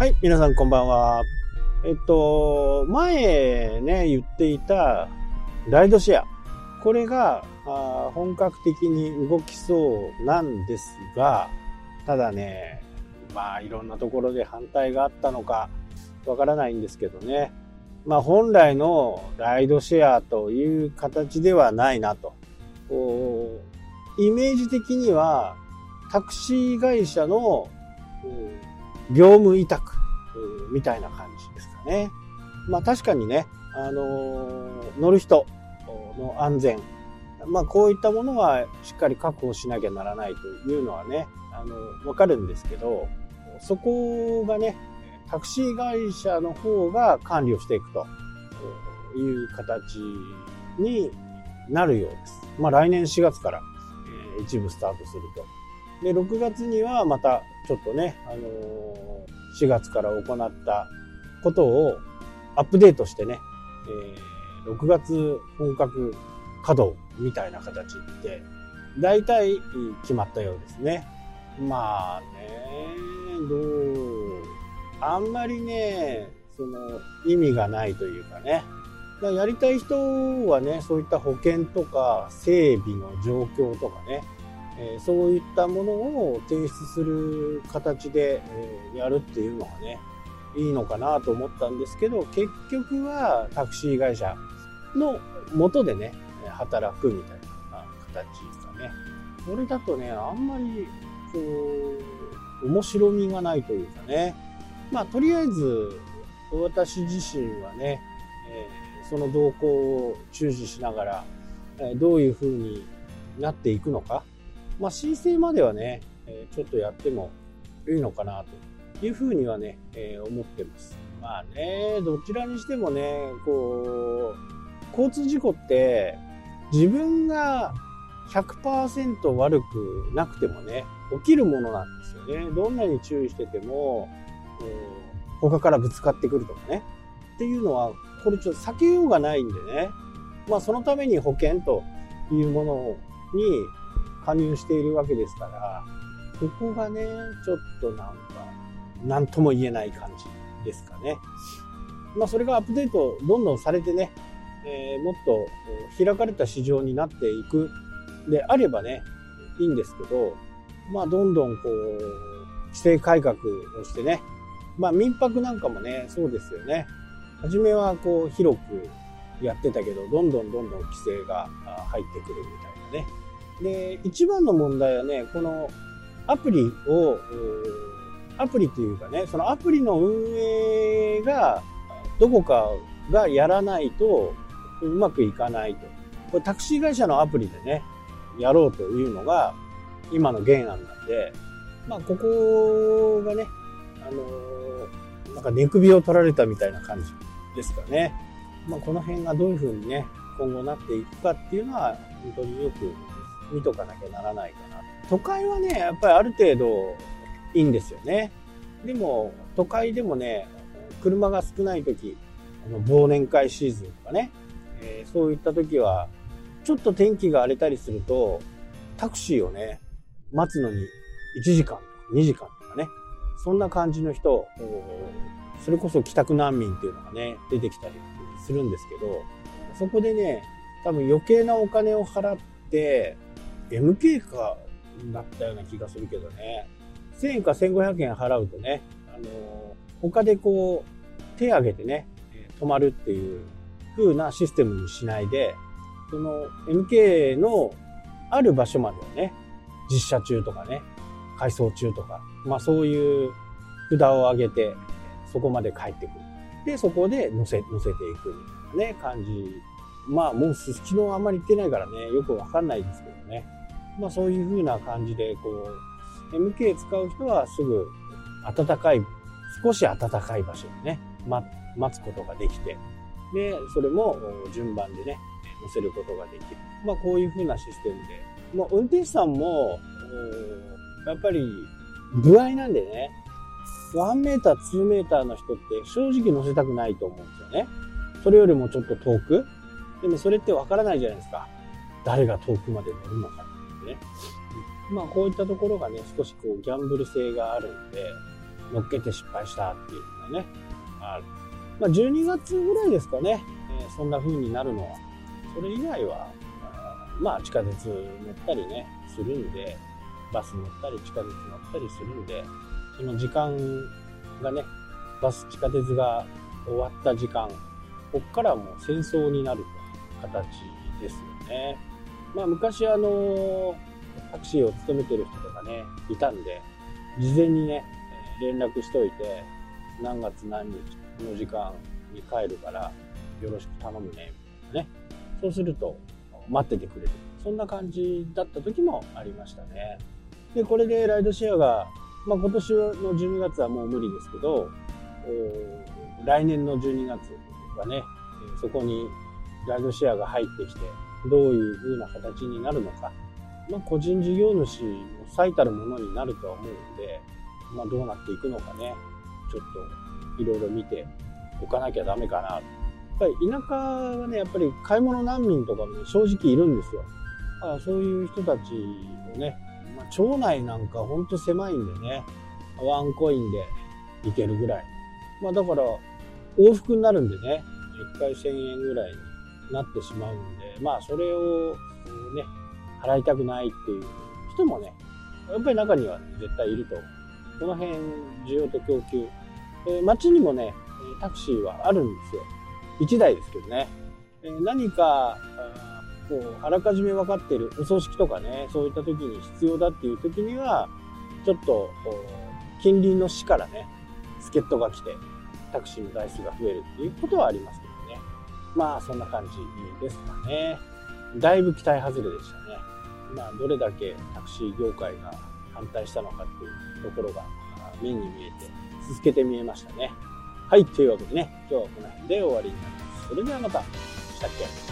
はい、皆さんこんばんは。えっと、前ね、言っていたライドシェア。これがあ本格的に動きそうなんですが、ただね、まあいろんなところで反対があったのかわからないんですけどね。まあ本来のライドシェアという形ではないなと。イメージ的にはタクシー会社の業務委託みたいな感じですかね。まあ確かにね、あのー、乗る人の安全、まあこういったものはしっかり確保しなきゃならないというのはね、あの、わかるんですけど、そこがね、タクシー会社の方が管理をしていくという形になるようです。まあ来年4月から、え一部スタートすると。で、6月にはまたちょっとね、あのー、4月から行ったことをアップデートしてね、えー、6月本格稼働みたいな形で、大体決まったようですね。まあね、どう、あんまりね、その意味がないというかね。だからやりたい人はね、そういった保険とか整備の状況とかね、え、そういったものを提出する形で、え、やるっていうのがね、いいのかなと思ったんですけど、結局はタクシー会社の元でね、働くみたいな形ですかね。これだとね、あんまり、こう、面白みがないというかね。まあ、とりあえず、私自身はね、え、その動向を注視しながら、え、どういう風になっていくのか。まあ、申請まではね、ちょっとやってもいいのかなという風にはね、え思ってます。まあね、どちらにしてもね、こう、交通事故って自分が100%悪くなくてもね、起きるものなんですよね。どんなに注意してても、他からぶつかってくるとかね。っていうのは、これちょっと避けようがないんでね。まあそのために保険というものに加入しているわけですから、ここがね、ちょっとなんか、なんとも言えない感じですかね。まあそれがアップデートどんどんされてね、えー、もっと開かれた市場になっていくであればね、いいんですけど、まあ、どんどんこう、規制改革をしてね、まあ、民泊なんかもね、そうですよね。初めはこう、広くやってたけど、どんどんどんどん規制が入ってくるみたいなね。で、一番の問題はね、このアプリを、アプリというかね、そのアプリの運営が、どこかがやらないとうまくいかないと。これタクシー会社のアプリでね、やろうというのが、今の原案なんで、まあ、ここがね、あのー、なんか寝首を取られたみたいな感じですかね。まあ、この辺がどういうふうにね、今後なっていくかっていうのは、本当によく見とかなきゃならないかな。都会はね、やっぱりある程度いいんですよね。でも、都会でもね、車が少ない時、あの忘年会シーズンとかね、えー、そういった時は、ちょっと天気が荒れたりすると、タクシーをね、待つのに1時間とか2時間とかね、そんな感じの人、それこそ帰宅難民っていうのがね、出てきたりするんですけど、そこでね、多分余計なお金を払って、MK かだったような気がするけどね、1000円か1500円払うとね、あの、他でこう、手挙げてね、止まるっていう風なシステムにしないで、その MK のある場所までをね、実写中とかね、改装中とか、まあそういう札を上げて、そこまで帰ってくる。で、そこで乗せ、乗せていくみたいなね、感じ。まあもうすすきのあんまり行ってないからね、よくわかんないですけどね。まあそういう風な感じで、こう、MK 使う人はすぐ暖かい、少し暖かい場所にね、待つことができて、で、それも順番でね、乗せることができる。まあこういう風なシステムで。まあ運転手さんも、やっぱり具合なんでね、1メーター、2メーターの人って正直乗せたくないと思うんですよね。それよりもちょっと遠く。でもそれってわからないじゃないですか。誰が遠くまで乗るのかね。まあこういったところがね、少しこうギャンブル性があるんで、乗っけて失敗したっていうのがね、ある。まあ、12月ぐらいですかね、えー、そんな風になるのは。それ以外は、まあ、地下鉄乗ったりね、するんで、バス乗ったり地下鉄乗ったりするんで、その時間がね、バス、地下鉄が終わった時間、こっからもう戦争になる形ですよね。まあ昔あの、タクシーを務めてる人とかね、いたんで、事前にね、連絡しといて、何月何日、この時間に帰るから、よろしく頼むね、みたいなね。そうすると、待っててくれる。そんな感じだった時もありましたね。で、これでライドシェアが、まあ今年の12月はもう無理ですけど、来年の12月はね、そこにライドシェアが入ってきて、どういう風な形になるのか、まあ、個人事業主の最たるものになるとは思うので、まあ、どうなっていくのかね、ちょっといろいろ見ておかなきゃダメかな。やっぱり田舎はね、やっぱり買い物難民とかも、ね、正直いるんですよ。あそういう人たちをね、まあ、町内なんかほんと狭いんでね、ワンコインで行けるぐらい。まあだから往復になるんでね、1回1000円ぐらいになってしまうんで、まあそれをね、払いたくないっていう人もね、やっぱり中には絶対いると。この辺、需要と供給。えー、街にもね、タクシーはあるんですよ。1台ですけどね。えー、何か、こう、あらかじめ分かってるお葬式とかね、そういった時に必要だっていう時には、ちょっと、近隣の市からね、助っ人が来て、タクシーの台数が増えるっていうことはありますけど。まあ、そんな感じですかね。だいぶ期待外れでしたね。まあ、どれだけタクシー業界が反対したのかっていうところが目に見えて、続けて見えましたね。はい、というわけでね、今日はこの辺で終わりになります。それではまた。したっけ？